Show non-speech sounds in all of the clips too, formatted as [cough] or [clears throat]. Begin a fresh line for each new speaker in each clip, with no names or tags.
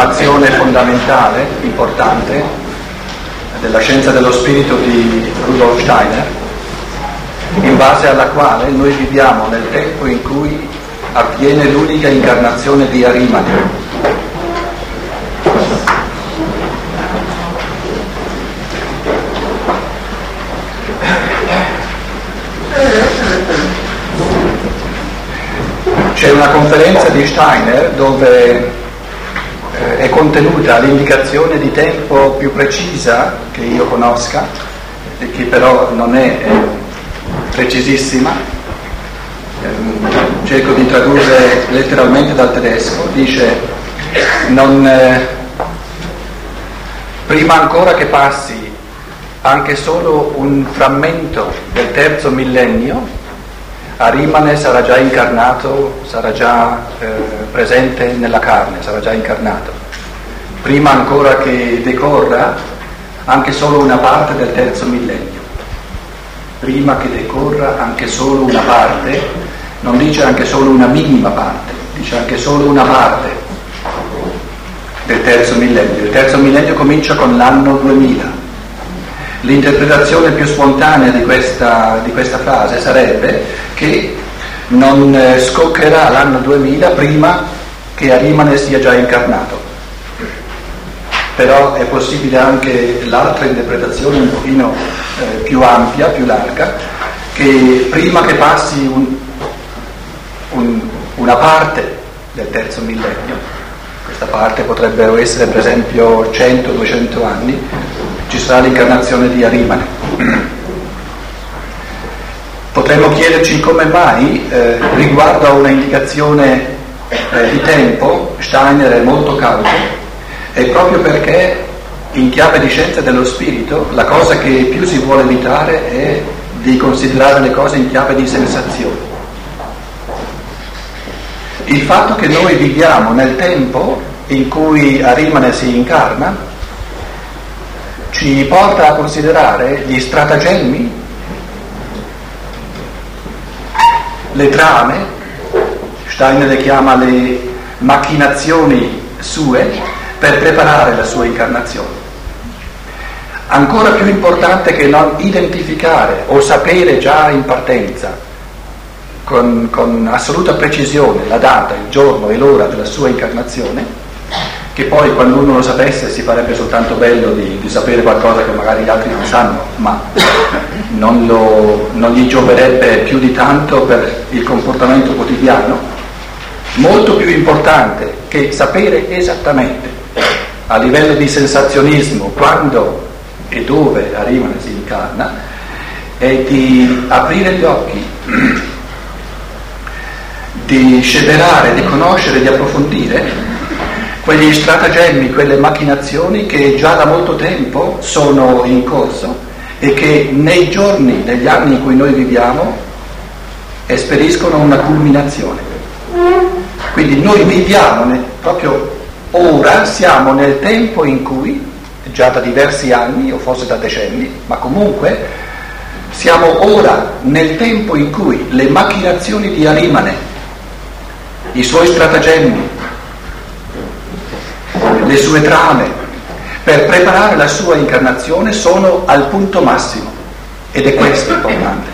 affermazione fondamentale, importante, della scienza dello spirito di Rudolf Steiner, in base alla quale noi viviamo nel tempo in cui avviene l'unica incarnazione di Arimane, C'è una conferenza di Steiner dove contenuta l'indicazione di tempo più precisa che io conosca, e che però non è eh, precisissima. Eh, cerco di tradurre letteralmente dal tedesco, dice non, eh, prima ancora che passi anche solo un frammento del terzo millennio, Arimane sarà già incarnato, sarà già eh, presente nella carne, sarà già incarnato. Prima ancora che decorra anche solo una parte del terzo millennio. Prima che decorra anche solo una parte, non dice anche solo una minima parte, dice anche solo una parte del terzo millennio. Il terzo millennio comincia con l'anno 2000. L'interpretazione più spontanea di questa, di questa frase sarebbe che non eh, scoccherà l'anno 2000 prima che Arimane sia già incarnato. Però è possibile anche l'altra interpretazione un pochino eh, più ampia, più larga, che prima che passi un, un, una parte del terzo millennio, questa parte potrebbero essere per esempio 100-200 anni, ci sarà l'incarnazione di Arimane. Potremmo chiederci come mai, eh, riguardo a una indicazione eh, di tempo, Steiner è molto cauto, e proprio perché in chiave di scienza dello spirito la cosa che più si vuole evitare è di considerare le cose in chiave di sensazione. Il fatto che noi viviamo nel tempo in cui Arimane si incarna ci porta a considerare gli stratagemmi le trame, Steiner le chiama le macchinazioni sue per preparare la sua incarnazione. Ancora più importante che non identificare o sapere già in partenza con, con assoluta precisione la data, il giorno e l'ora della sua incarnazione, che poi quando uno lo sapesse si farebbe soltanto bello di, di sapere qualcosa che magari gli altri non sanno, ma non, lo, non gli gioverebbe più di tanto per il comportamento quotidiano. Molto più importante che sapere esattamente a livello di sensazionismo quando e dove Arimane si incarna è di aprire gli occhi, [clears throat] di sceverare, di conoscere, di approfondire quegli stratagemmi, quelle macchinazioni che già da molto tempo sono in corso e che nei giorni, negli anni in cui noi viviamo, esperiscono una culminazione. Quindi noi viviamo proprio ora, siamo nel tempo in cui, già da diversi anni o forse da decenni, ma comunque siamo ora nel tempo in cui le macchinazioni di Arimane, i suoi stratagemmi, le sue trame per preparare la sua incarnazione sono al punto massimo. Ed è questo importante,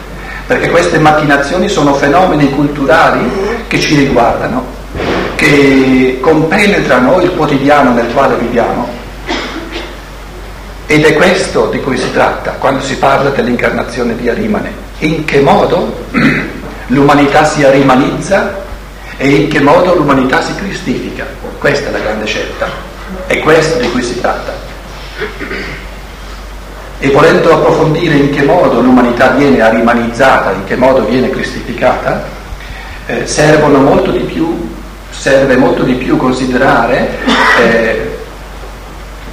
perché queste macchinazioni sono fenomeni culturali che ci riguardano, che compenetrano il quotidiano nel quale viviamo ed è questo di cui si tratta quando si parla dell'incarnazione di Arimane, in che modo l'umanità si arimanizza e in che modo l'umanità si cristifica. Questa è la grande scelta. È questo di cui si tratta. E volendo approfondire in che modo l'umanità viene arimanizzata, in che modo viene cristificata, eh, servono molto di più, serve molto di più considerare eh,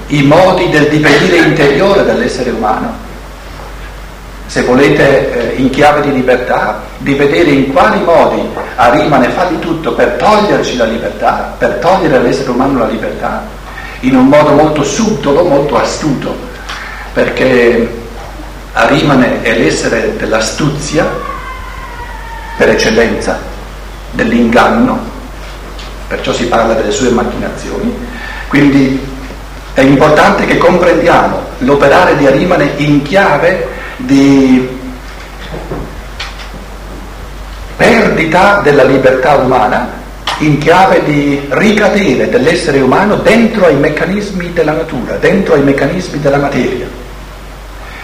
i modi del divenire interiore dell'essere umano. Se volete, eh, in chiave di libertà, di vedere in quali modi Arimane fa di tutto per toglierci la libertà, per togliere all'essere umano la libertà, in un modo molto subdolo, molto astuto, perché Arimane è l'essere dell'astuzia per eccellenza, dell'inganno, perciò si parla delle sue macchinazioni, quindi è importante che comprendiamo l'operare di Arimane in chiave di perdita della libertà umana in chiave di ricadere dell'essere umano dentro ai meccanismi della natura, dentro ai meccanismi della materia.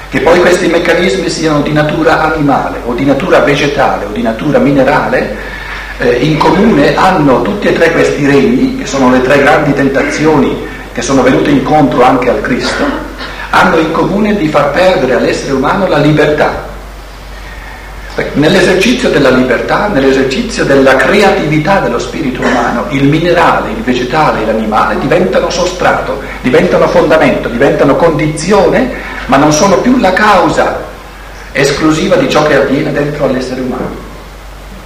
Che poi questi meccanismi siano di natura animale o di natura vegetale o di natura minerale, eh, in comune hanno tutti e tre questi regni, che sono le tre grandi tentazioni che sono venute incontro anche al Cristo, hanno in comune di far perdere all'essere umano la libertà, Nell'esercizio della libertà, nell'esercizio della creatività dello spirito umano, il minerale, il vegetale e l'animale diventano sostrato, diventano fondamento, diventano condizione, ma non sono più la causa esclusiva di ciò che avviene dentro all'essere umano.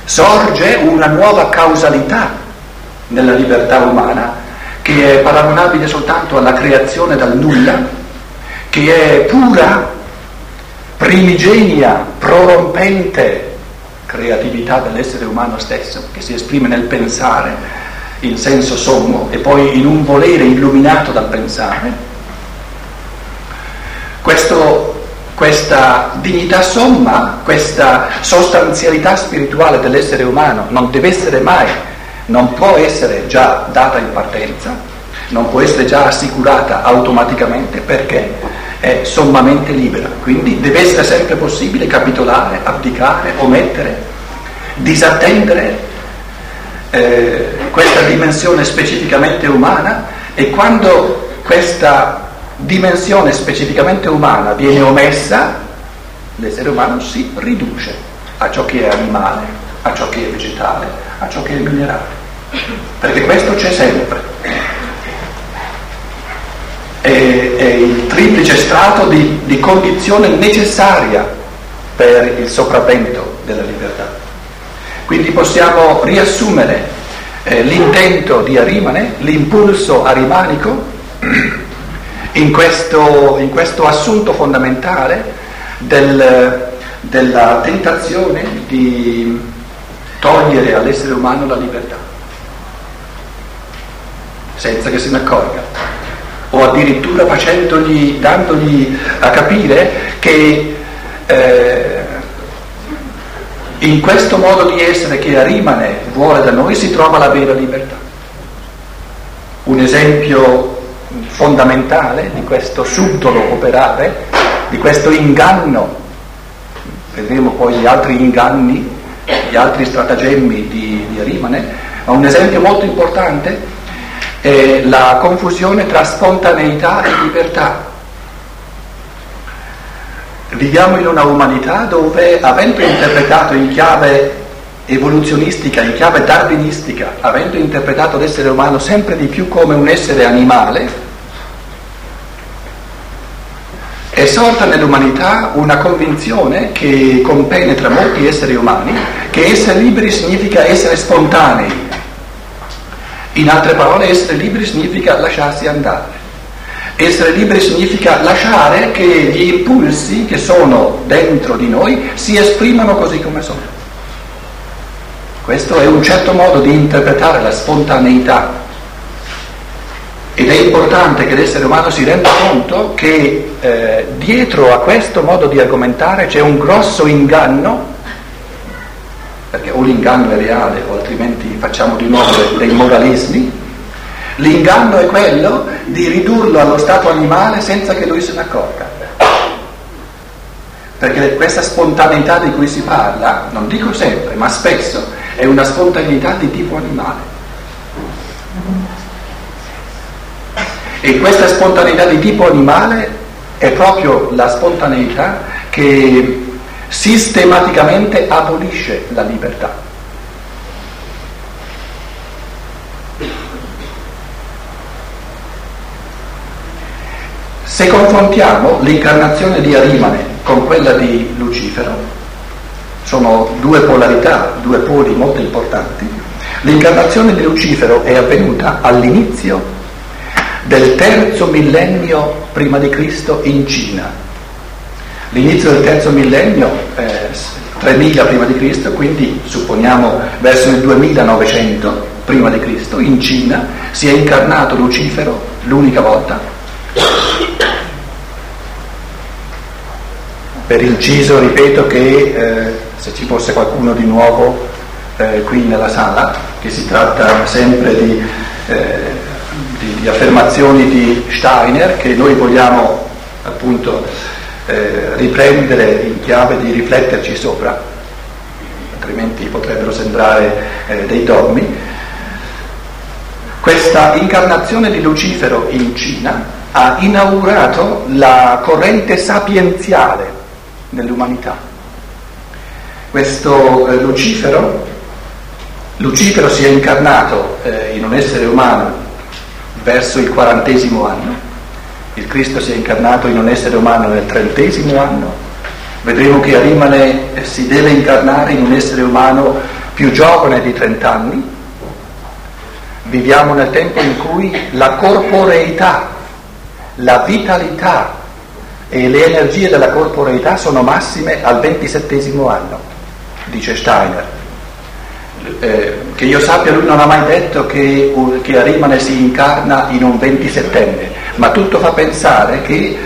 Sorge una nuova causalità nella libertà umana che è paragonabile soltanto alla creazione dal nulla, che è pura primigenia, prorompente creatività dell'essere umano stesso, che si esprime nel pensare in senso sommo e poi in un volere illuminato dal pensare, Questo, questa dignità somma, questa sostanzialità spirituale dell'essere umano non deve essere mai, non può essere già data in partenza, non può essere già assicurata automaticamente perché è sommamente libera, quindi deve essere sempre possibile capitolare, abdicare, omettere, disattendere eh, questa dimensione specificamente umana e quando questa dimensione specificamente umana viene omessa, l'essere umano si riduce a ciò che è animale, a ciò che è vegetale, a ciò che è minerale, perché questo c'è sempre è, è il triplice strato di, di condizione necessaria per il sopravvento della libertà. Quindi possiamo riassumere eh, l'intento di Arimane, l'impulso arimanico, in questo, in questo assunto fondamentale del, della tentazione di togliere all'essere umano la libertà, senza che se ne accorga o addirittura facendogli, dandogli a capire che eh, in questo modo di essere che Arimane vuole da noi si trova la vera libertà. Un esempio fondamentale di questo subdolo operare, di questo inganno, vedremo poi gli altri inganni, gli altri stratagemmi di, di Arimane, ma un esempio molto importante è la confusione tra spontaneità e libertà. Viviamo in una umanità dove, avendo interpretato in chiave evoluzionistica, in chiave darwinistica, avendo interpretato l'essere umano sempre di più come un essere animale, è sorta nell'umanità una convinzione che compenetra molti esseri umani che essere liberi significa essere spontanei, in altre parole, essere liberi significa lasciarsi andare. Essere liberi significa lasciare che gli impulsi che sono dentro di noi si esprimano così come sono. Questo è un certo modo di interpretare la spontaneità ed è importante che l'essere umano si renda conto che eh, dietro a questo modo di argomentare c'è un grosso inganno perché o l'inganno è reale o altrimenti facciamo di nuovo dei moralismi, l'inganno è quello di ridurlo allo stato animale senza che lui se ne accorga. Perché questa spontaneità di cui si parla, non dico sempre, ma spesso, è una spontaneità di tipo animale. E questa spontaneità di tipo animale è proprio la spontaneità che sistematicamente abolisce la libertà. Se confrontiamo l'incarnazione di Arimane con quella di Lucifero, sono due polarità, due poli molto importanti, l'incarnazione di Lucifero è avvenuta all'inizio del terzo millennio prima di Cristo in Cina, L'inizio del terzo millennio, eh, 3000 prima di Cristo, quindi supponiamo verso il 2900 prima di Cristo, in Cina si è incarnato Lucifero l'unica volta. Per inciso ripeto che eh, se ci fosse qualcuno di nuovo eh, qui nella sala, che si tratta sempre di, eh, di, di affermazioni di Steiner che noi vogliamo appunto eh, riprendere in chiave di rifletterci sopra, altrimenti potrebbero sembrare eh, dei dogmi. Questa incarnazione di Lucifero in Cina ha inaugurato la corrente sapienziale nell'umanità. Questo eh, Lucifero, Lucifero si è incarnato eh, in un essere umano verso il quarantesimo anno il Cristo si è incarnato in un essere umano nel trentesimo anno, vedremo che Arimane si deve incarnare in un essere umano più giovane di trent'anni. Viviamo nel tempo in cui la corporeità, la vitalità e le energie della corporeità sono massime al ventisettesimo anno, dice Steiner. Eh, che io sappia lui non ha mai detto che, che Arimane si incarna in un ventisettenne, ma tutto fa pensare che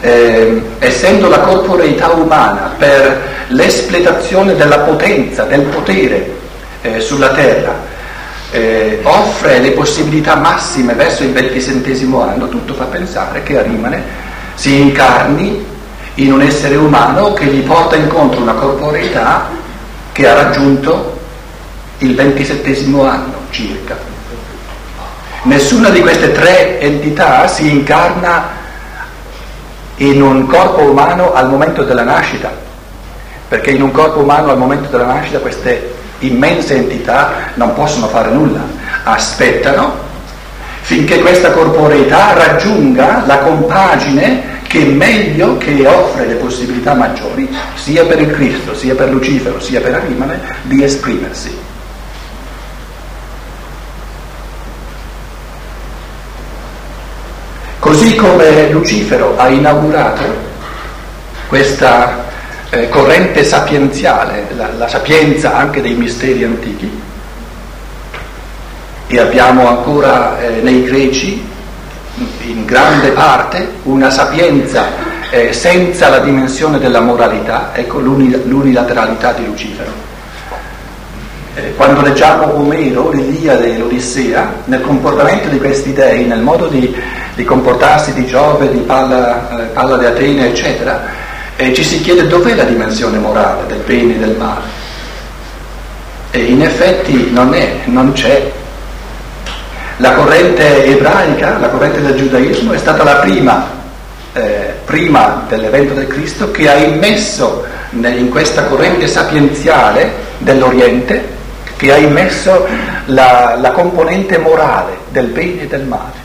eh, essendo la corporeità umana per l'espletazione della potenza, del potere eh, sulla terra, eh, offre le possibilità massime verso il ventisentesimo anno, tutto fa pensare che Arimane si incarni in un essere umano che gli porta incontro una corporeità che ha raggiunto il ventisettesimo anno circa. Nessuna di queste tre entità si incarna in un corpo umano al momento della nascita, perché in un corpo umano al momento della nascita queste immense entità non possono fare nulla, aspettano finché questa corporeità raggiunga la compagine che meglio che offre le possibilità maggiori, sia per il Cristo, sia per Lucifero, sia per Arimane, di esprimersi. Così come Lucifero ha inaugurato questa eh, corrente sapienziale, la, la sapienza anche dei misteri antichi, e abbiamo ancora eh, nei greci in grande parte una sapienza eh, senza la dimensione della moralità, ecco l'unilateralità di Lucifero. Eh, quando leggiamo Omero, l'Iliade e l'Odissea, nel comportamento di questi dei, nel modo di di comportarsi di Giove, di Palla, eh, Palla di Atene, eccetera, e ci si chiede dov'è la dimensione morale del bene e del male. E in effetti non è, non c'è. La corrente ebraica, la corrente del giudaismo è stata la prima, eh, prima dell'evento del Cristo, che ha immesso in questa corrente sapienziale dell'Oriente, che ha immesso la, la componente morale del bene e del male.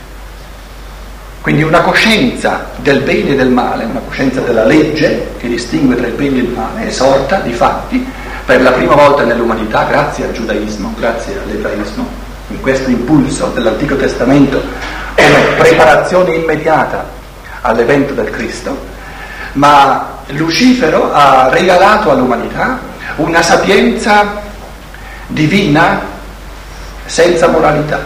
Quindi una coscienza del bene e del male, una coscienza della legge che distingue tra il bene e il male, è sorta di fatti per la prima volta nell'umanità grazie al giudaismo, grazie all'ebraismo, in questo impulso dell'Antico Testamento come preparazione immediata all'evento del Cristo, ma Lucifero ha regalato all'umanità una sapienza divina senza moralità.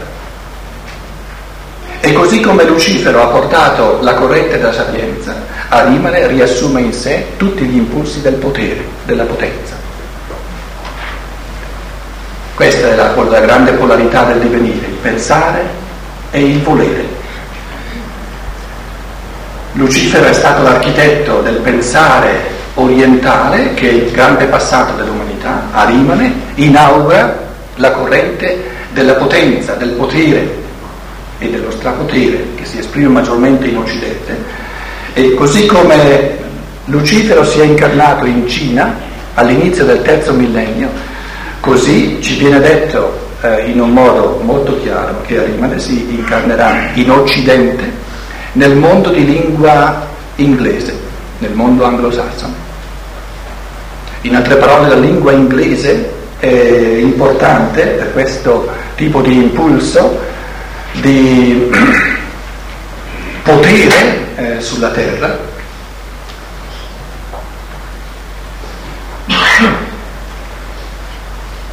E così come Lucifero ha portato la corrente della sapienza, Arimane riassume in sé tutti gli impulsi del potere, della potenza. Questa è la, la grande polarità del divenire, il pensare e il volere. Lucifero è stato l'architetto del pensare orientale, che è il grande passato dell'umanità, Arimane inaugura la corrente della potenza, del potere, e dello strapotere che si esprime maggiormente in Occidente, e così come Lucifero si è incarnato in Cina all'inizio del terzo millennio, così ci viene detto eh, in un modo molto chiaro che Arimane si incarnerà in Occidente nel mondo di lingua inglese, nel mondo anglosassone. In altre parole, la lingua inglese è importante per questo tipo di impulso di [clears throat] potere eh, sulla terra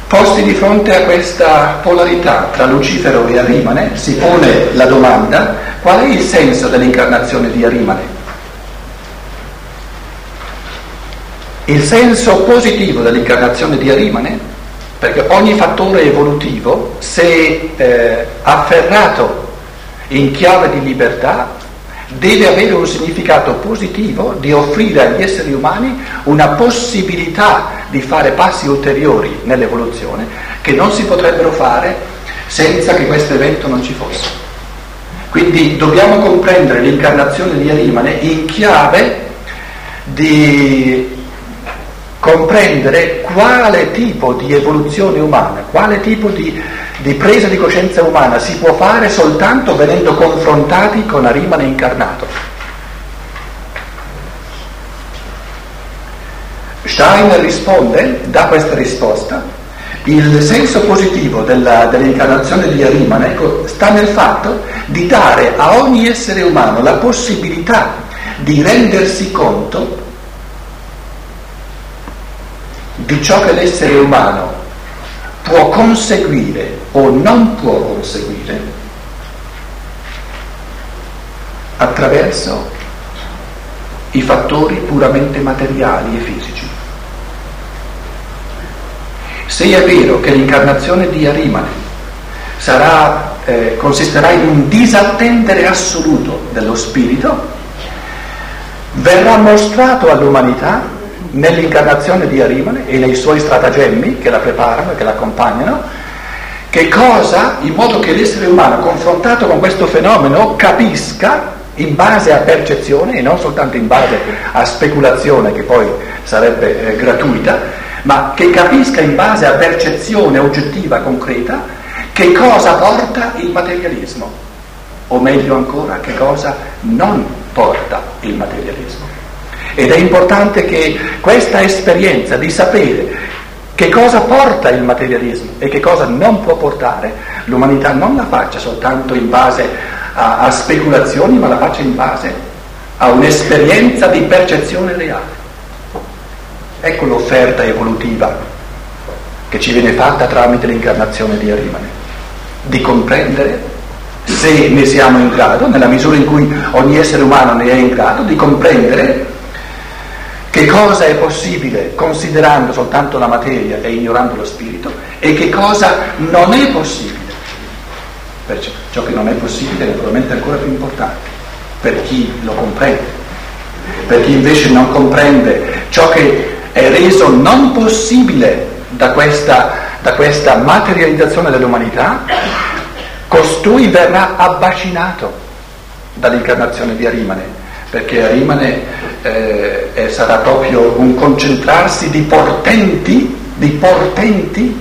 Posti di fronte a questa polarità tra Lucifero e Arimane, si pone la domanda qual è il senso dell'incarnazione di Arimane? Il senso positivo dell'incarnazione di Arimane, perché ogni fattore evolutivo, se eh, afferrato in chiave di libertà, deve avere un significato positivo di offrire agli esseri umani una possibilità di fare passi ulteriori nell'evoluzione che non si potrebbero fare senza che questo evento non ci fosse. Quindi dobbiamo comprendere l'incarnazione di Arimane in chiave di comprendere quale tipo di evoluzione umana, quale tipo di, di, presa di coscienza umana si può fare soltanto venendo confrontati con Arimane incarnato. Steiner risponde, dà questa risposta, il senso positivo della, dell'incarnazione di Arimane ecco, sta nel fatto di dare a ogni essere umano la possibilità di rendersi conto di ciò che l'essere umano può conseguire o non può conseguire attraverso i fattori puramente materiali e fisici. Se è vero che l'incarnazione di Arimane sarà, eh, consisterà in un disattendere assoluto dello spirito, verrà mostrato all'umanità nell'incarnazione di Arimane e nei suoi stratagemmi che la preparano e che la accompagnano, che cosa, in modo che l'essere umano confrontato con questo fenomeno capisca in base a percezione e non soltanto in base a speculazione che poi sarebbe eh, gratuita, ma che capisca in base a percezione oggettiva, concreta, che cosa porta il materialismo, o meglio ancora, che cosa non porta il materialismo. Ed è importante che questa esperienza di sapere che cosa porta il materialismo e che cosa non può portare, l'umanità non la faccia soltanto in base a, a speculazioni, ma la faccia in base a un'esperienza di percezione reale. Ecco l'offerta evolutiva che ci viene fatta tramite l'incarnazione di Arimane, di comprendere se ne siamo in grado, nella misura in cui ogni essere umano ne è in grado, di comprendere che cosa è possibile considerando soltanto la materia e ignorando lo spirito e che cosa non è possibile. Perciò ciò che non è possibile è naturalmente ancora più importante per chi lo comprende, per chi invece non comprende ciò che è reso non possibile da questa, da questa materializzazione dell'umanità, costui verrà abbacinato dall'incarnazione di Arimane perché a Rimane eh, sarà proprio un concentrarsi di portenti, di portenti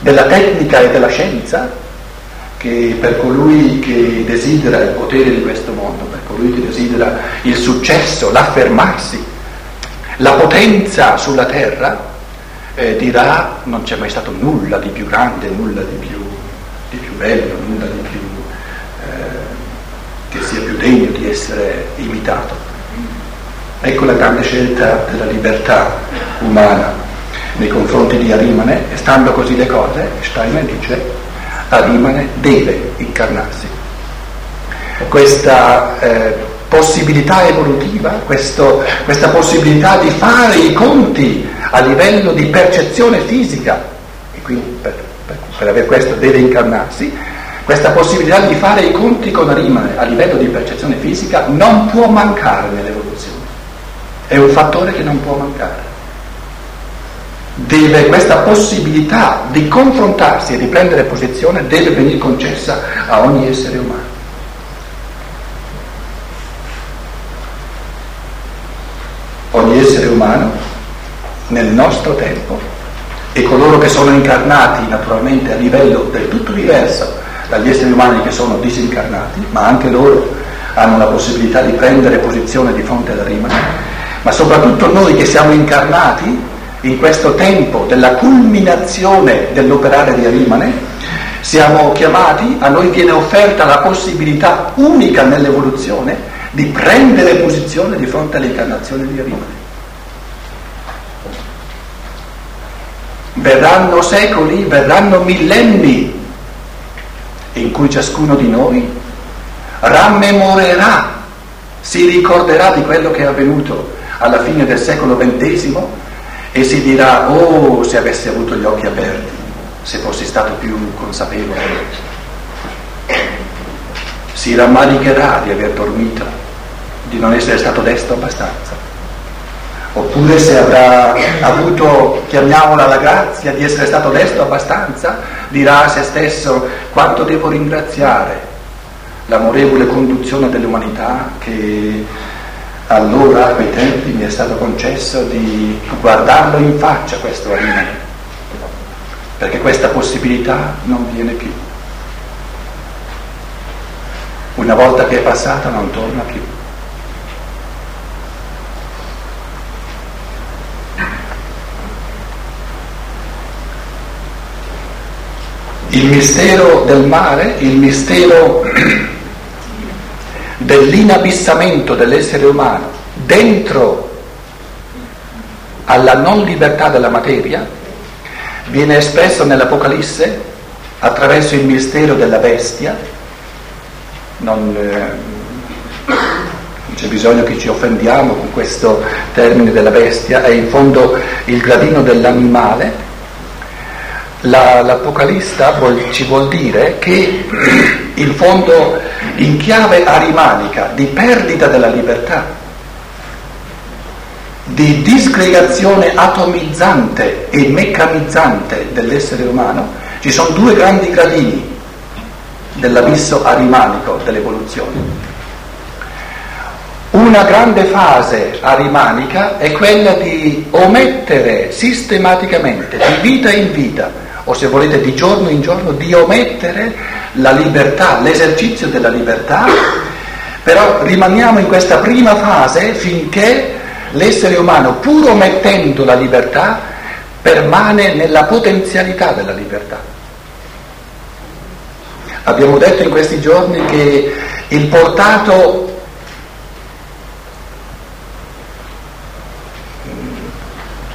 della tecnica e della scienza che per colui che desidera il potere di questo mondo, per colui che desidera il successo, l'affermarsi, la potenza sulla terra, eh, dirà non c'è mai stato nulla di più grande, nulla di più, di più bello, nulla di più che sia più degno di essere imitato. Ecco la grande scelta della libertà umana nei confronti di Arimane e stando così le cose, Steiner dice Arimane deve incarnarsi. Questa eh, possibilità evolutiva, questo, questa possibilità di fare i conti a livello di percezione fisica, e quindi per, per, per avere questo deve incarnarsi, questa possibilità di fare i conti con Arimane a livello di percezione fisica non può mancare nell'evoluzione. È un fattore che non può mancare. Deve, questa possibilità di confrontarsi e di prendere posizione deve venire concessa a ogni essere umano. Ogni essere umano nel nostro tempo e coloro che sono incarnati naturalmente a livello del tutto diverso dagli esseri umani che sono disincarnati, ma anche loro hanno la possibilità di prendere posizione di fronte alla Rimane, ma soprattutto noi che siamo incarnati in questo tempo della culminazione dell'operare di Arimane, siamo chiamati, a noi viene offerta la possibilità unica nell'evoluzione di prendere posizione di fronte all'incarnazione di Arimane. verranno secoli, verranno millenni in cui ciascuno di noi rammemorerà, si ricorderà di quello che è avvenuto alla fine del secolo XX e si dirà, oh, se avessi avuto gli occhi aperti, se fossi stato più consapevole. Si rammaricherà di aver dormito, di non essere stato desto abbastanza. Oppure se avrà avuto, chiamiamola la grazia, di essere stato desto abbastanza, dirà a se stesso quanto devo ringraziare l'amorevole conduzione dell'umanità che allora a quei tempi mi è stato concesso di guardarlo in faccia questo anime, perché questa possibilità non viene più. Una volta che è passata non torna più. Il mistero del mare, il mistero dell'inabissamento dell'essere umano dentro alla non libertà della materia viene espresso nell'Apocalisse attraverso il mistero della bestia. Non, eh, non c'è bisogno che ci offendiamo con questo termine della bestia, è in fondo il gradino dell'animale la, l'Apocalista vuol, ci vuol dire che in fondo in chiave arimanica di perdita della libertà, di disgregazione atomizzante e meccanizzante dell'essere umano, ci sono due grandi gradini dell'abisso arimanico dell'evoluzione. Una grande fase arimanica è quella di omettere sistematicamente, di vita in vita, o se volete di giorno in giorno, di omettere la libertà, l'esercizio della libertà, però rimaniamo in questa prima fase finché l'essere umano, pur omettendo la libertà, permane nella potenzialità della libertà. Abbiamo detto in questi giorni che il portato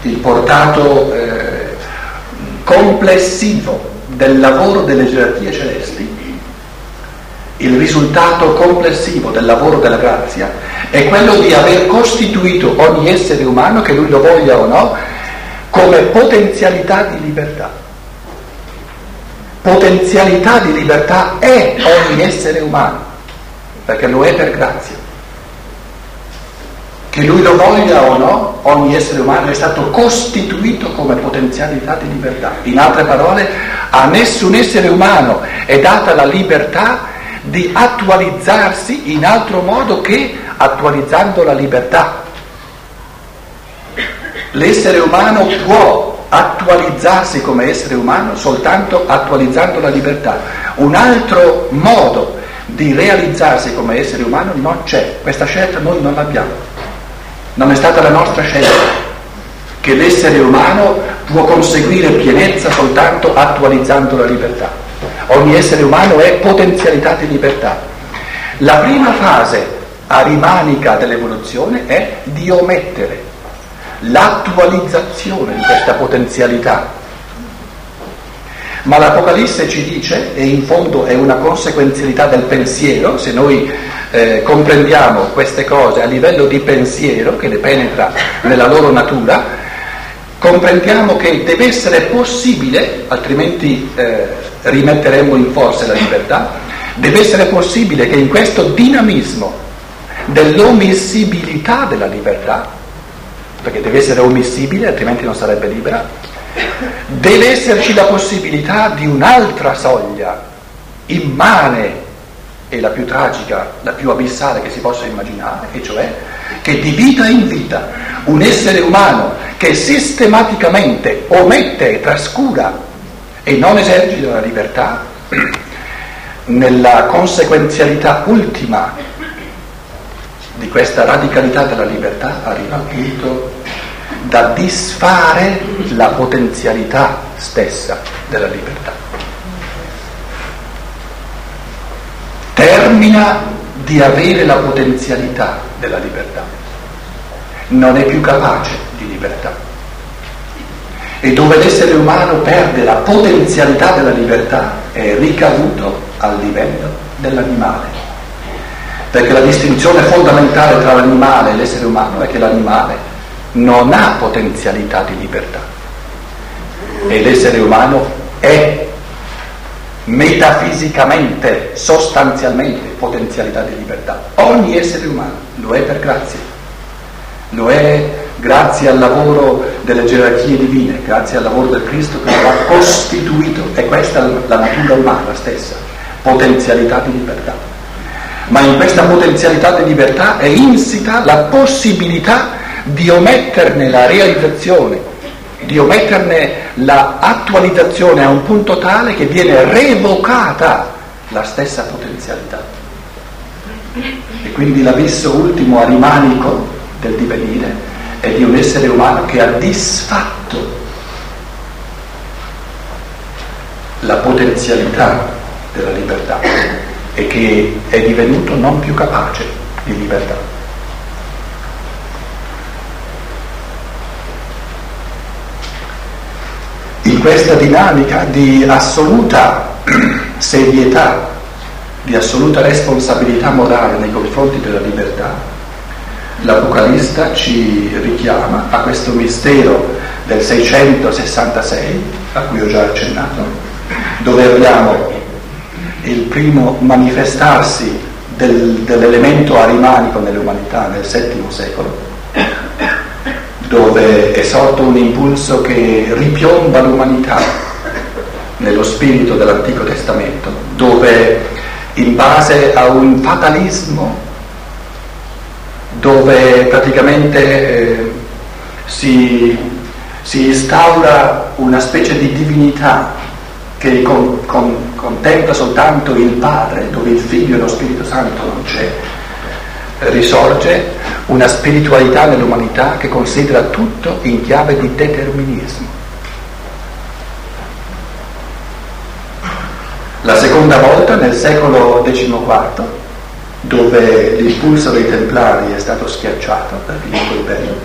il portato eh, complessivo del lavoro delle gerarchie celesti, il risultato complessivo del lavoro della grazia è quello di aver costituito ogni essere umano, che lui lo voglia o no, come potenzialità di libertà. Potenzialità di libertà è ogni essere umano, perché lo è per grazia. Che lui lo voglia o no, ogni essere umano è stato costituito come potenzialità di libertà. In altre parole, a nessun essere umano è data la libertà di attualizzarsi in altro modo che attualizzando la libertà. L'essere umano può attualizzarsi come essere umano soltanto attualizzando la libertà. Un altro modo di realizzarsi come essere umano non c'è, questa scelta noi non l'abbiamo. Non è stata la nostra scelta che l'essere umano può conseguire pienezza soltanto attualizzando la libertà. Ogni essere umano è potenzialità di libertà. La prima fase arimanica dell'evoluzione è di omettere l'attualizzazione di questa potenzialità. Ma l'Apocalisse ci dice, e in fondo è una conseguenzialità del pensiero, se noi eh, comprendiamo queste cose a livello di pensiero che le penetra nella loro natura, comprendiamo che deve essere possibile, altrimenti eh, rimetteremmo in forza la libertà, deve essere possibile che in questo dinamismo dell'omissibilità della libertà, perché deve essere omissibile, altrimenti non sarebbe libera, deve esserci la possibilità di un'altra soglia immane e la più tragica, la più abissale che si possa immaginare, e cioè che di vita in vita un essere umano che sistematicamente omette trascura e non esercita la libertà, [clears throat] nella conseguenzialità ultima di questa radicalità della libertà arriva al punto da disfare la potenzialità stessa della libertà. Termina di avere la potenzialità della libertà, non è più capace di libertà. e dove l'essere umano perde la potenzialità della libertà è ricaduto al livello dell'animale. Perché la distinzione fondamentale tra l'animale e l'essere umano è che l'animale non ha potenzialità di libertà e l'essere umano è metafisicamente, sostanzialmente potenzialità di libertà. Ogni essere umano lo è per grazia, lo è grazie al lavoro delle gerarchie divine, grazie al lavoro del Cristo che lo ha costituito. E questa è la natura umana stessa, potenzialità di libertà. Ma in questa potenzialità di libertà è insita la possibilità di ometterne la realizzazione, di ometterne l'attualizzazione a un punto tale che viene revocata la stessa potenzialità. E quindi l'abisso ultimo arimanico del divenire è di un essere umano che ha disfatto la potenzialità della libertà e che è divenuto non più capace di libertà. In questa dinamica di assoluta serietà, di assoluta responsabilità morale nei confronti della libertà, l'Apocalista ci richiama a questo mistero del 666, a cui ho già accennato, dove abbiamo il primo manifestarsi del, dell'elemento arimanico nell'umanità nel VII secolo, dove è sorto un impulso che ripiomba l'umanità nello spirito dell'Antico Testamento, dove in base a un fatalismo dove praticamente eh, si, si, instaura una specie di divinità che con, con, contempla soltanto il Padre, dove il Figlio e lo Spirito Santo non c'è, risorge una spiritualità nell'umanità che considera tutto in chiave di determinismo. La seconda volta, nel secolo XIV, dove l'impulso dei templari è stato schiacciato da Filippo il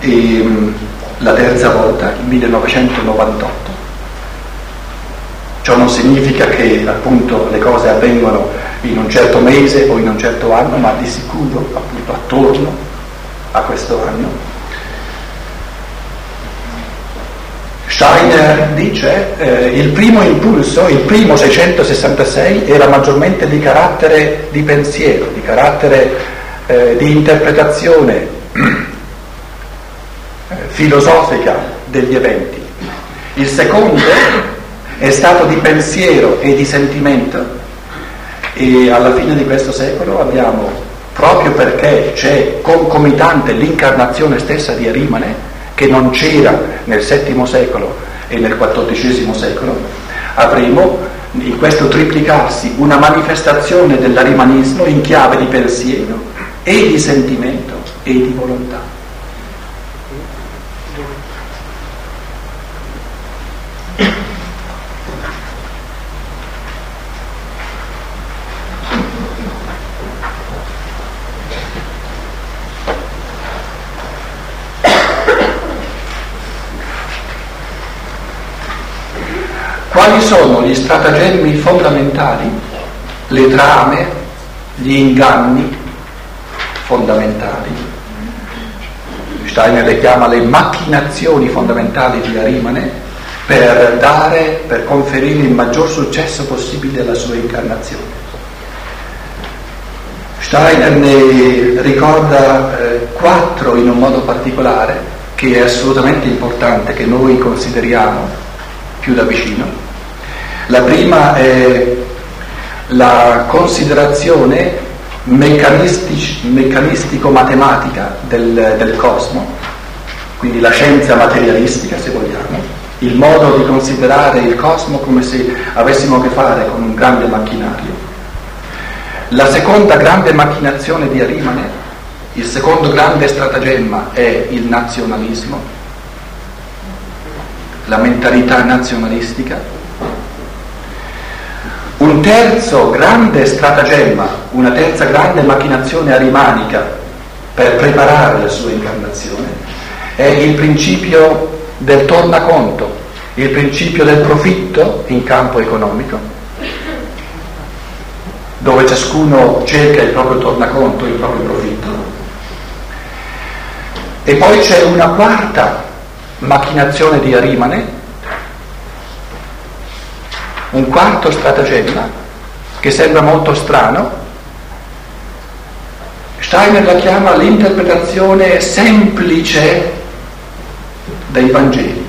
e mm, la terza volta, il 1998. Ciò non significa che appunto le cose avvengono in un certo mese o in un certo anno, ma di sicuro appunto attorno a questo anno Steiner dice eh, il primo impulso, il primo 666, era maggiormente di carattere di pensiero, di carattere eh, di interpretazione eh, filosofica degli eventi. Il secondo è stato di pensiero e di sentimento e alla fine di questo secolo abbiamo, proprio perché c'è concomitante l'incarnazione stessa di Arimane, che non c'era nel VII secolo e nel XIV secolo, avremo in questo triplicarsi una manifestazione dell'arimanismo in chiave di pensiero e di sentimento e di volontà. Quali sono gli stratagemmi fondamentali, le trame, gli inganni fondamentali? Steiner le chiama le macchinazioni fondamentali di Arimane per dare, per conferire il maggior successo possibile alla sua incarnazione. Steiner ne ricorda eh, quattro in un modo particolare che è assolutamente importante che noi consideriamo più da vicino. La prima è la considerazione meccanistico-matematica del, del cosmo, quindi la scienza materialistica se vogliamo, il modo di considerare il cosmo come se avessimo a che fare con un grande macchinario. La seconda grande macchinazione di Arimane, il secondo grande stratagemma è il nazionalismo, la mentalità nazionalistica un terzo grande stratagemma, una terza grande macchinazione arimanica per preparare la sua incarnazione è il principio del tornaconto, il principio del profitto in campo economico, dove ciascuno cerca il proprio tornaconto, il proprio profitto. E poi c'è una quarta macchinazione di Arimane, un quarto stratagemma che sembra molto strano. Steiner la chiama l'interpretazione semplice dei Vangeli.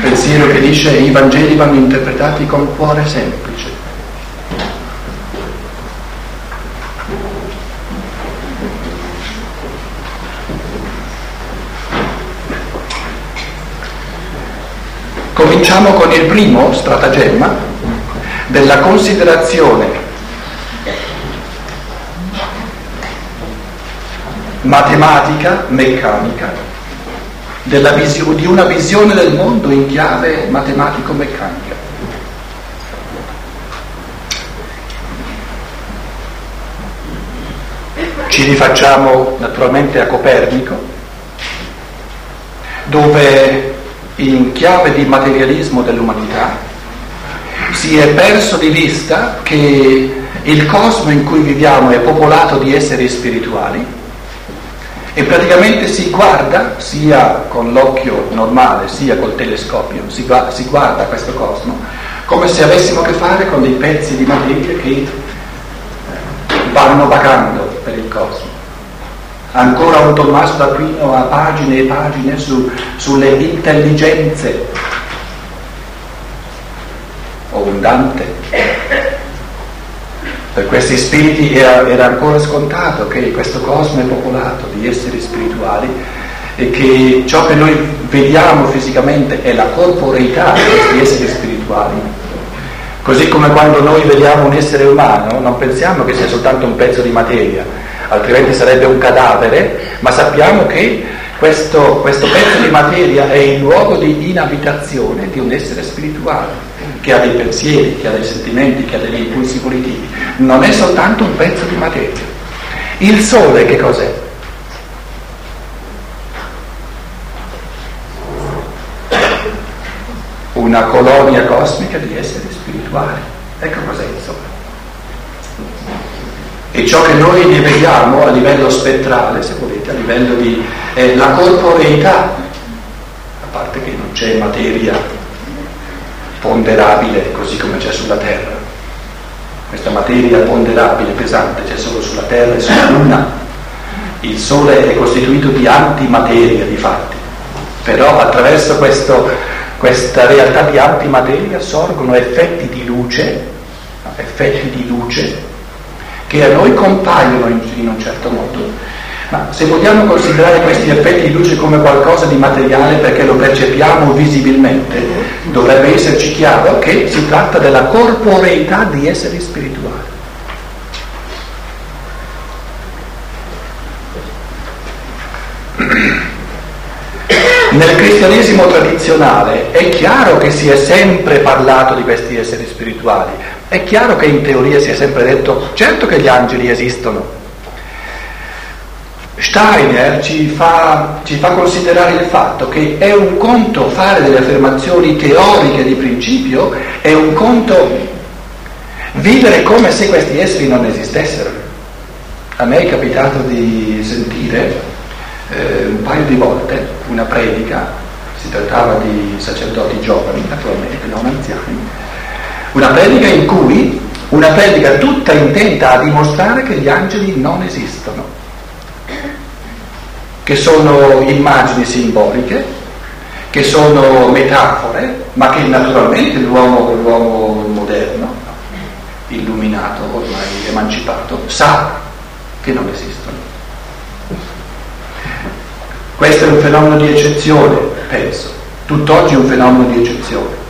Pensiero che dice i Vangeli vanno interpretati con cuore semplice. Cominciamo con il primo stratagemma della considerazione matematica, meccanica, visio- di una visione del mondo in chiave matematico-meccanica. Ci rifacciamo naturalmente a Copernico, dove in chiave di materialismo dell'umanità, si è perso di vista che il cosmo in cui viviamo è popolato di esseri spirituali e praticamente si guarda sia con l'occhio normale sia col telescopio, si, si guarda questo cosmo come se avessimo a che fare con dei pezzi di materia che vanno vagando per il cosmo ancora un Tommaso d'Aquino ha pagine e pagine su, sulle intelligenze, o un Dante. Per questi spiriti era, era ancora scontato che questo cosmo è popolato di esseri spirituali e che ciò che noi vediamo fisicamente è la corporeità di questi esseri spirituali. Così come quando noi vediamo un essere umano non pensiamo che sia soltanto un pezzo di materia, altrimenti sarebbe un cadavere, ma sappiamo che questo, questo pezzo di materia è il luogo di inabitazione di un essere spirituale, che ha dei pensieri, che ha dei sentimenti, che ha degli impulsi volitivi. Non è soltanto un pezzo di materia. Il sole che cos'è? Una colonia cosmica di esseri spirituali. Ecco cos'è il sole e ciò che noi ne vediamo a livello spettrale, se volete, a livello di eh, la corporeità, a parte che non c'è materia ponderabile così come c'è sulla Terra. Questa materia ponderabile, pesante, c'è solo sulla Terra e sulla Luna. Il Sole è costituito di antimateria, di fatti. Però attraverso questo, questa realtà di antimateria sorgono effetti di luce, effetti di luce che a noi compaiono in, in un certo modo. Ma se vogliamo considerare questi effetti di luce come qualcosa di materiale perché lo percepiamo visibilmente, dovrebbe esserci chiaro che si tratta della corporeità di esseri spirituali. Nel cristianesimo tradizionale è chiaro che si è sempre parlato di questi esseri spirituali, è chiaro che in teoria si è sempre detto, certo che gli angeli esistono. Steiner ci fa, ci fa considerare il fatto che è un conto fare delle affermazioni teoriche di principio, è un conto vivere come se questi esseri non esistessero. A me è capitato di sentire eh, un paio di volte una predica, si trattava di sacerdoti giovani naturalmente, non anziani, una predica in cui, una predica tutta intenta a dimostrare che gli angeli non esistono, che sono immagini simboliche, che sono metafore, ma che naturalmente l'uomo, l'uomo moderno, illuminato, ormai emancipato, sa che non esistono. Questo è un fenomeno di eccezione, penso, tutt'oggi è un fenomeno di eccezione.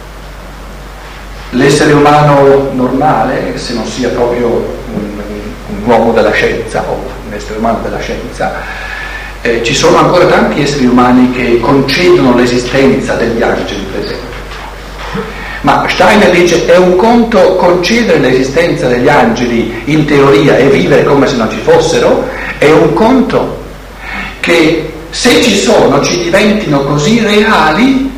L'essere umano normale, se non sia proprio un, un uomo della scienza o un essere umano della scienza, eh, ci sono ancora tanti esseri umani che concedono l'esistenza degli angeli, per esempio. Ma Steiner dice è un conto concedere l'esistenza degli angeli in teoria e vivere come se non ci fossero, è un conto che se ci sono ci diventino così reali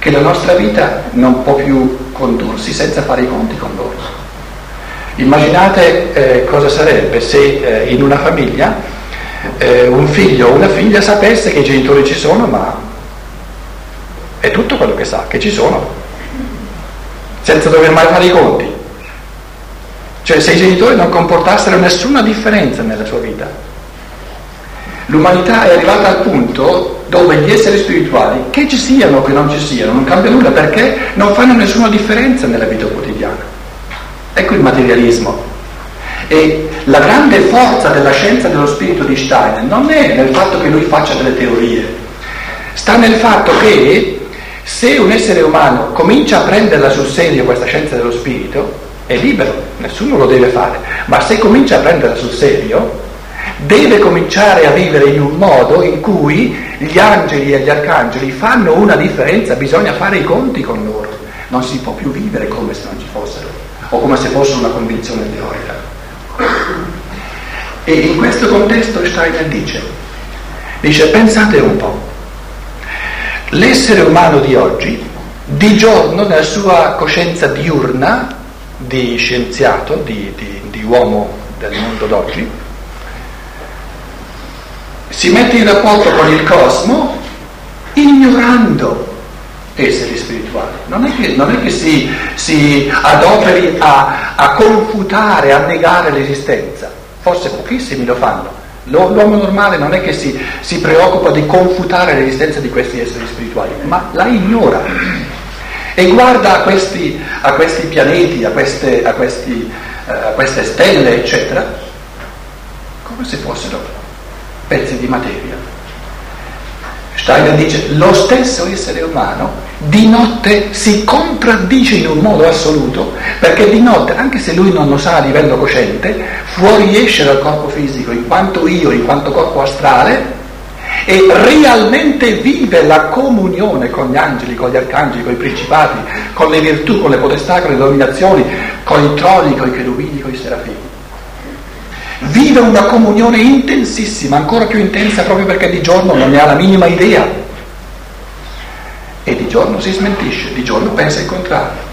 che la nostra vita non può più condursi senza fare i conti con loro. Immaginate eh, cosa sarebbe se eh, in una famiglia eh, un figlio o una figlia sapesse che i genitori ci sono, ma è tutto quello che sa, che ci sono, senza dover mai fare i conti. Cioè se i genitori non comportassero nessuna differenza nella sua vita. L'umanità è arrivata al punto dove gli esseri spirituali, che ci siano o che non ci siano, non cambia nulla perché non fanno nessuna differenza nella vita quotidiana. Ecco il materialismo. E la grande forza della scienza dello spirito di Steiner non è nel fatto che lui faccia delle teorie, sta nel fatto che se un essere umano comincia a prenderla sul serio questa scienza dello spirito, è libero, nessuno lo deve fare, ma se comincia a prenderla sul serio, deve cominciare a vivere in un modo in cui gli angeli e gli arcangeli fanno una differenza, bisogna fare i conti con loro, non si può più vivere come se non ci fossero o come se fosse una convinzione teorica. E in questo contesto Steiner dice, dice pensate un po', L'essere umano di oggi, di giorno nella sua coscienza diurna di scienziato, di, di, di uomo del mondo d'oggi, si mette in rapporto con il cosmo ignorando esseri spirituali. Non è che, non è che si, si, adoperi a, a confutare, a negare l'esistenza. Forse pochissimi lo fanno, L'uomo normale non è che si, si preoccupa di confutare l'esistenza di questi esseri spirituali, ma la ignora e guarda a questi, a questi pianeti, a queste, a, questi, uh, a queste stelle, eccetera, come se fossero pezzi di materia. Steiner dice lo stesso essere umano di notte si contraddice in un modo assoluto perché di notte, anche se lui non lo sa a livello cosciente, fuoriesce dal corpo fisico in quanto io, in quanto corpo astrale e realmente vive la comunione con gli angeli, con gli arcangeli, con i principati, con le virtù, con le potestà, con le dominazioni, con i troni, con i cherubini, con i serafini vive una comunione intensissima, ancora più intensa proprio perché di giorno non ne ha la minima idea. E di giorno si smentisce, di giorno pensa il contrario.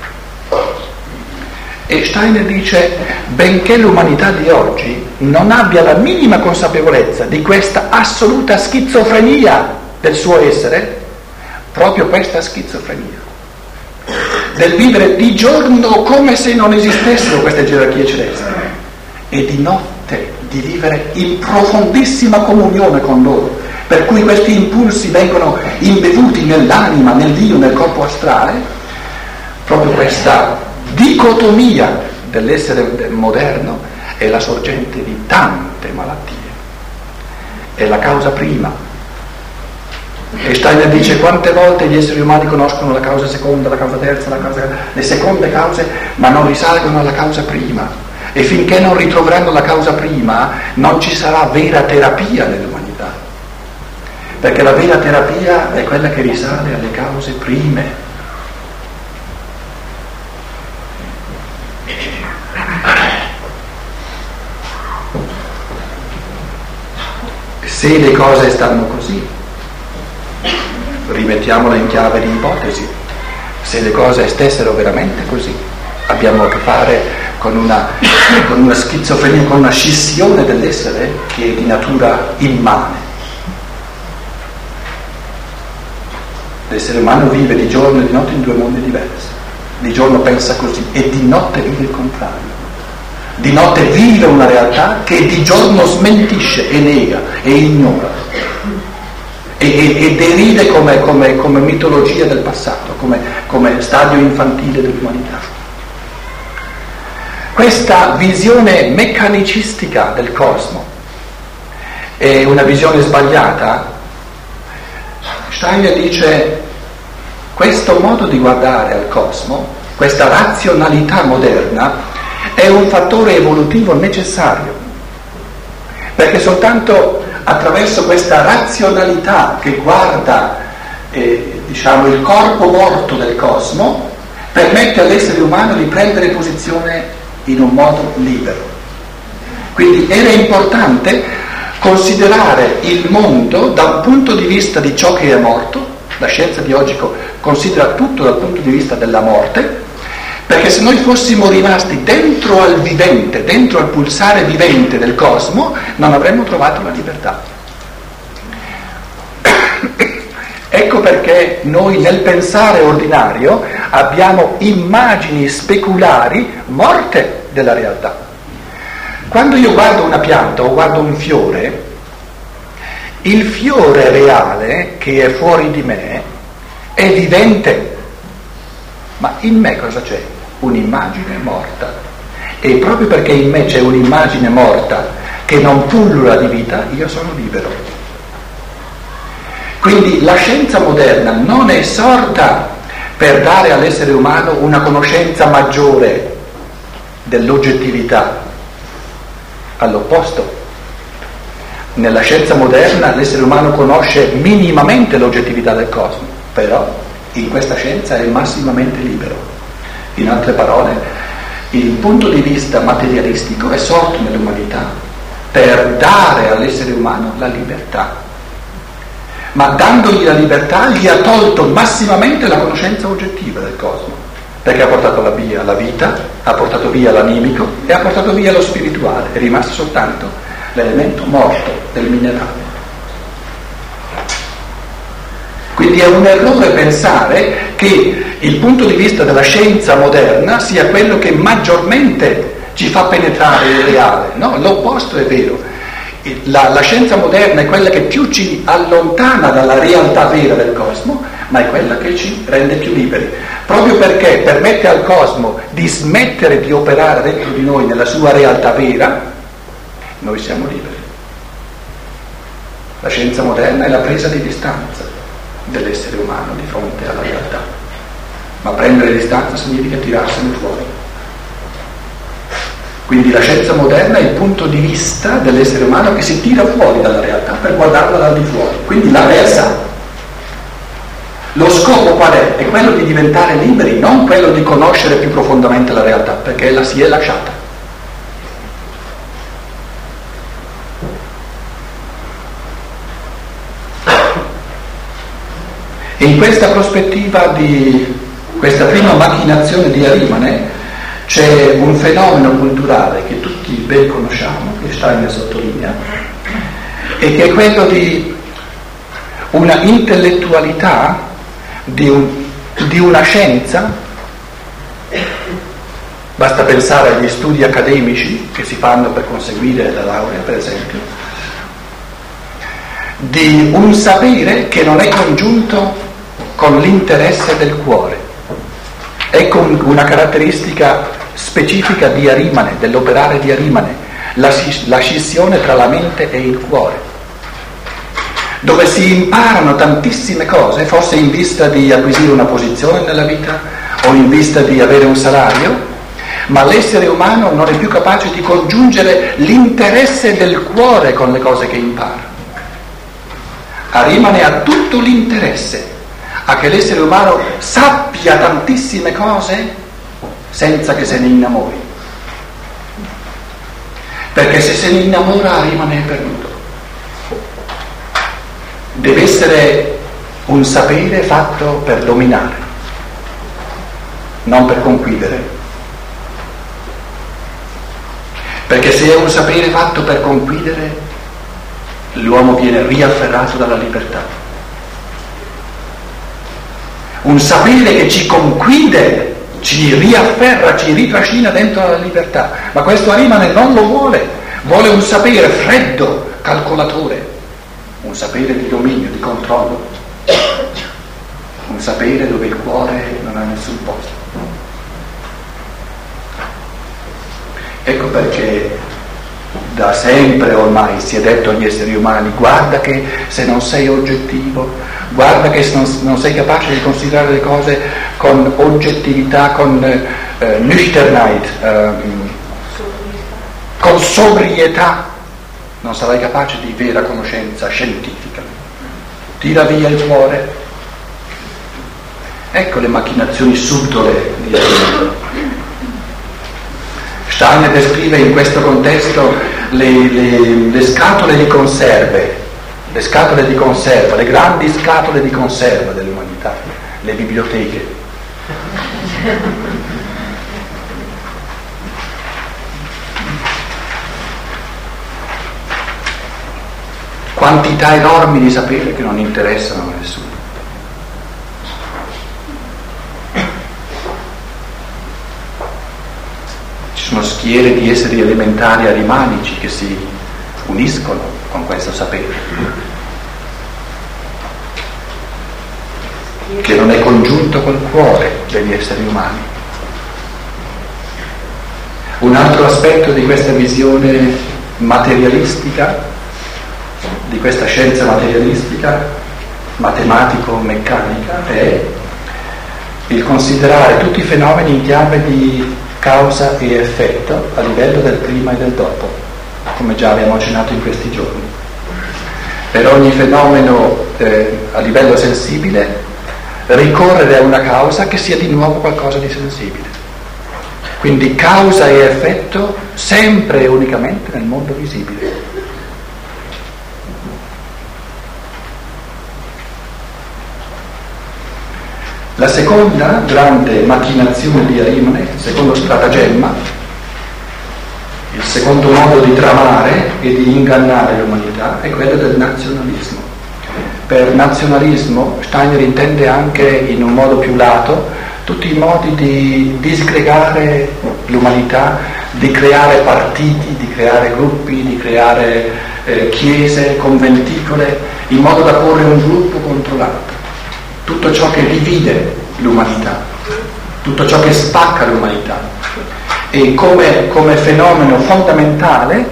E Steiner dice, benché l'umanità di oggi non abbia la minima consapevolezza di questa assoluta schizofrenia del suo essere, proprio questa schizofrenia, del vivere di giorno come se non esistessero queste gerarchie celesti e di notte di vivere in profondissima comunione con loro, per cui questi impulsi vengono imbevuti nell'anima, nell'io, nel corpo astrale, proprio questa dicotomia dell'essere moderno è la sorgente di tante malattie, è la causa prima. E Steiner dice quante volte gli esseri umani conoscono la causa seconda, la causa terza, la causa, le seconde cause, ma non risalgono alla causa prima e finché non ritroveranno la causa prima non ci sarà vera terapia nell'umanità, perché la vera terapia è quella che risale alle cause prime. Se le cose stanno così, rimettiamola in chiave di ipotesi, se le cose stessero veramente così, abbiamo a che fare con una, con una schizofrenia, con una scissione dell'essere che è di natura immane. L'essere umano vive di giorno e di notte in due mondi diversi. Di giorno pensa così e di notte vive il contrario. Di notte vive una realtà che di giorno smentisce e nega e ignora e, e, e deride come, come, come, mitologia del passato, come, come stadio infantile dell'umanità. Questa visione meccanicistica del cosmo è una visione sbagliata. Steiner dice questo modo di guardare al cosmo, questa razionalità moderna, è un fattore evolutivo necessario, perché soltanto attraverso questa razionalità che guarda eh, diciamo, il corpo morto del cosmo permette all'essere umano di prendere posizione in un modo libero. Quindi era importante considerare il mondo da un punto di vista di ciò che è morto, la scienza di oggi considera tutto dal punto di vista della morte, perché se noi fossimo rimasti dentro al vivente, dentro al pulsare vivente del cosmo, non avremmo trovato la libertà. [coughs] Ecco perché noi nel pensare ordinario abbiamo immagini speculari morte della realtà. Quando io guardo una pianta o guardo un fiore, il fiore reale che è fuori di me è vivente, ma in me cosa c'è? un'immagine morta. E proprio perché in me c'è un'immagine morta che non pullula di vita, io sono libero. Quindi la scienza moderna non è sorta per dare all'essere umano una conoscenza maggiore dell'oggettività, all'opposto. Nella scienza moderna l'essere umano conosce minimamente l'oggettività del cosmo, però in questa scienza è massimamente libero. In altre parole, il punto di vista materialistico è sorto nell'umanità per dare all'essere umano la libertà. Ma dandogli la libertà gli ha tolto massimamente la conoscenza oggettiva del cosmo, perché ha portato via la vita, ha portato via l'animico e ha portato via lo spirituale, è rimasto soltanto l'elemento morto del minerale. Quindi è un errore pensare che il punto di vista della scienza moderna sia quello che maggiormente ci fa penetrare il reale. No, l'opposto è vero. La, la, scienza moderna è quella che più ci allontana dalla realtà vera del cosmo, ma è quella che ci rende più liberi. Proprio perché permette al cosmo di smettere di operare dentro di noi nella sua realtà vera, noi siamo liberi. La scienza moderna è la presa di distanza dell'essere umano di fronte alla realtà. Ma prendere distanza significa tirarsene fuori. Quindi la scienza moderna è il punto di vista dell'essere umano che si tira fuori dalla realtà per guardarla dal di fuori. Quindi la versa. Lo scopo qual è? È quello di diventare liberi, non quello di conoscere più profondamente la realtà, perché la si è lasciata. In questa prospettiva di questa prima macchinazione di Arimane c'è un fenomeno culturale che tutti ben conosciamo, che Steiner sottolinea, e che è quello di una intellettualità, di, un, di una scienza, basta pensare agli studi accademici che si fanno per conseguire la laurea, per esempio, di un sapere che non è congiunto con l'interesse del cuore. Ecco una caratteristica specifica di Arimane, dell'operare di Arimane, la scissione tra la mente e il cuore, dove si imparano tantissime cose, forse in vista di acquisire una posizione nella vita o in vista di avere un salario, ma l'essere umano non è più capace di congiungere l'interesse del cuore con le cose che impara. Arimane ha tutto l'interesse a che l'essere umano sappia tantissime cose senza che se ne innamori. Perché se se ne innamora rimane perduto. Deve essere un sapere fatto per dominare, non per conquistere. Perché se è un sapere fatto per conquistere, l'uomo viene riafferrato dalla libertà un sapere che ci conquide, ci riafferra, ci ritrascina dentro la libertà. Ma questo Arimane non lo vuole, vuole un sapere freddo, calcolatore, un sapere di dominio, di controllo, un sapere dove il cuore non ha nessun posto. Ecco perché da sempre ormai si è detto agli esseri umani, guarda che se non sei oggettivo, guarda che se non, non sei capace di considerare le cose con oggettività, con eh, nüchternheit, eh, con sobrietà, non sarai capace di vera conoscenza scientifica. Tira via il cuore Ecco le macchinazioni subdole di Dio. Steiner descrive in questo contesto le, le, le scatole di conserve, le scatole di conserva, le grandi scatole di conserva dell'umanità, le biblioteche. Quantità enormi di sapere che non interessano a nessuno. Ci sono schiere di esseri elementari arimanici che si uniscono con questo sapere, che non è congiunto col cuore degli esseri umani. Un altro aspetto di questa visione materialistica di questa scienza materialistica, matematico-meccanica, è il considerare tutti i fenomeni in chiave di causa e effetto a livello del prima e del dopo, come già abbiamo accennato in questi giorni. Per ogni fenomeno eh, a livello sensibile ricorrere a una causa che sia di nuovo qualcosa di sensibile. Quindi causa e effetto sempre e unicamente nel mondo visibile. La seconda grande macchinazione di Arimone, il secondo stratagemma, il secondo modo di tramare e di ingannare l'umanità è quello del nazionalismo. Per nazionalismo Steiner intende anche in un modo più lato tutti i modi di disgregare l'umanità, di creare partiti, di creare gruppi, di creare eh, chiese, conventicole, in modo da porre un gruppo contro l'altro tutto ciò che divide l'umanità, tutto ciò che spacca l'umanità. E come, come fenomeno fondamentale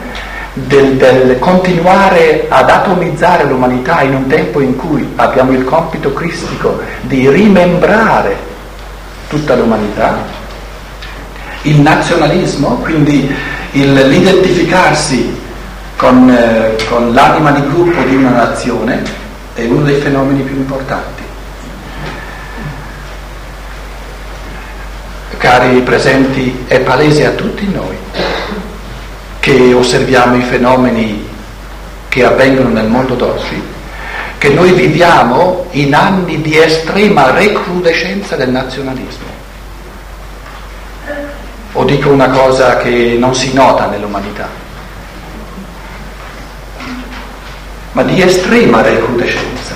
del, del, continuare ad atomizzare l'umanità in un tempo in cui abbiamo il compito cristico di rimembrare tutta l'umanità, il nazionalismo, quindi il, l'identificarsi con, eh, con l'anima di gruppo di una nazione, è uno dei fenomeni più importanti. Cari presenti, è palese a tutti noi che osserviamo i fenomeni che avvengono nel mondo d'oggi, che noi viviamo in anni di estrema recrudescenza del nazionalismo. O dico una cosa che non si nota nell'umanità, ma di estrema recrudescenza.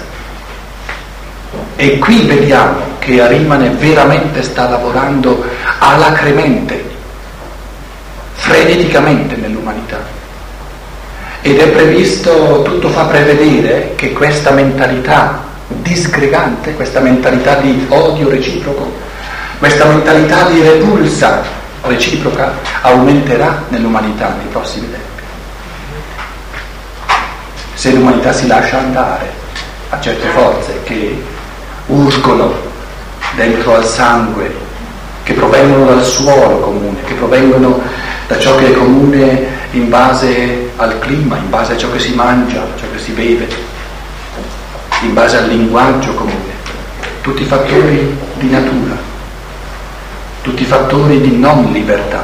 E qui vediamo che Arimane veramente sta lavorando alacremente, freneticamente nell'umanità. Ed è previsto, tutto fa prevedere che questa mentalità disgregante, questa mentalità di odio reciproco, questa mentalità di repulsa reciproca aumenterà nell'umanità nei prossimi tempi. Se l'umanità si lascia andare a certe forze che urgono dentro al sangue, che provengono dal suolo comune, che provengono da ciò che è comune in base al clima, in base a ciò che si mangia, ciò che si beve, in base al linguaggio comune, tutti fattori di natura, tutti fattori di non libertà.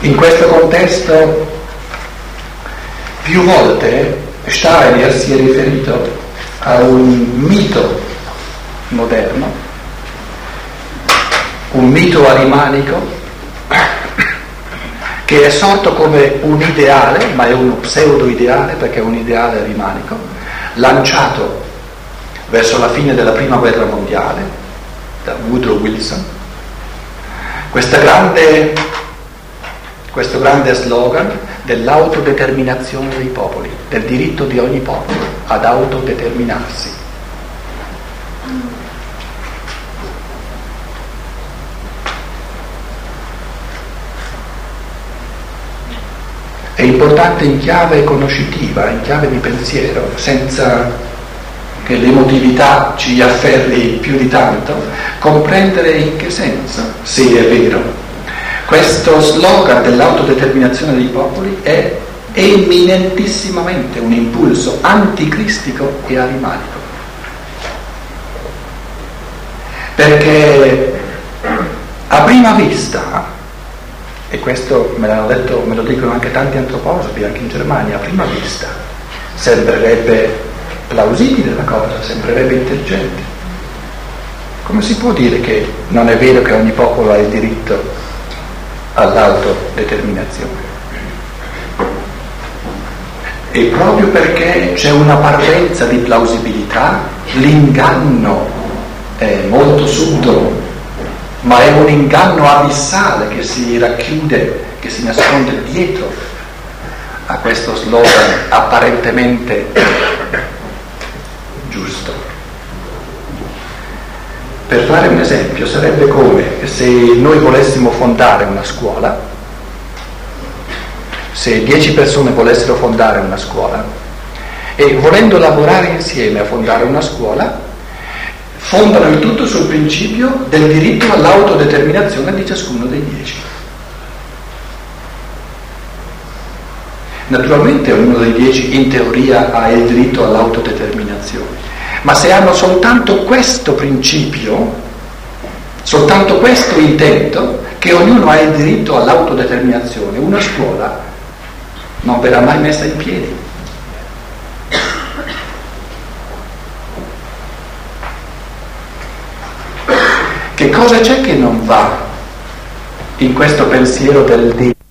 In questo contesto più volte Steiner si è riferito a un mito moderno, un mito arimanico che è sorto come un ideale, ma è un pseudo-ideale perché è un ideale arimanico, lanciato verso la fine della prima guerra mondiale da Woodrow Wilson. Grande, questo grande slogan dell'autodeterminazione dei popoli, del diritto di ogni popolo ad autodeterminarsi. È importante in chiave conoscitiva, in chiave di pensiero, senza che l'emotività ci afferri più di tanto, comprendere in che senso, se è vero, questo slogan dell'autodeterminazione dei popoli è eminentissimamente un impulso anticristico e animalico. Perché a prima vista, e questo me detto, me lo dicono anche tanti antroposofi, anche in Germania, a prima vista, sembrerebbe plausibile la cosa, sembrerebbe intelligente. Come si può dire che non è vero che ogni popolo ha il diritto all'autodeterminazione? E proprio perché c'è una parvenza di plausibilità, l'inganno è molto subdolo, ma è un inganno abissale che si racchiude, che si nasconde dietro a questo slogan apparentemente giusto. Per fare un esempio, sarebbe come se noi volessimo fondare una scuola, se dieci persone volessero fondare una scuola e volendo lavorare insieme a fondare una scuola, fondano il tutto sul principio del diritto all'autodeterminazione di ciascuno dei dieci. Naturalmente ognuno dei dieci in teoria ha il diritto all'autodeterminazione, ma se hanno soltanto questo principio, soltanto questo intento, che ognuno ha il diritto all'autodeterminazione, una scuola non verrà mai messa in piedi. Che cosa c'è che non va in questo pensiero del Dio?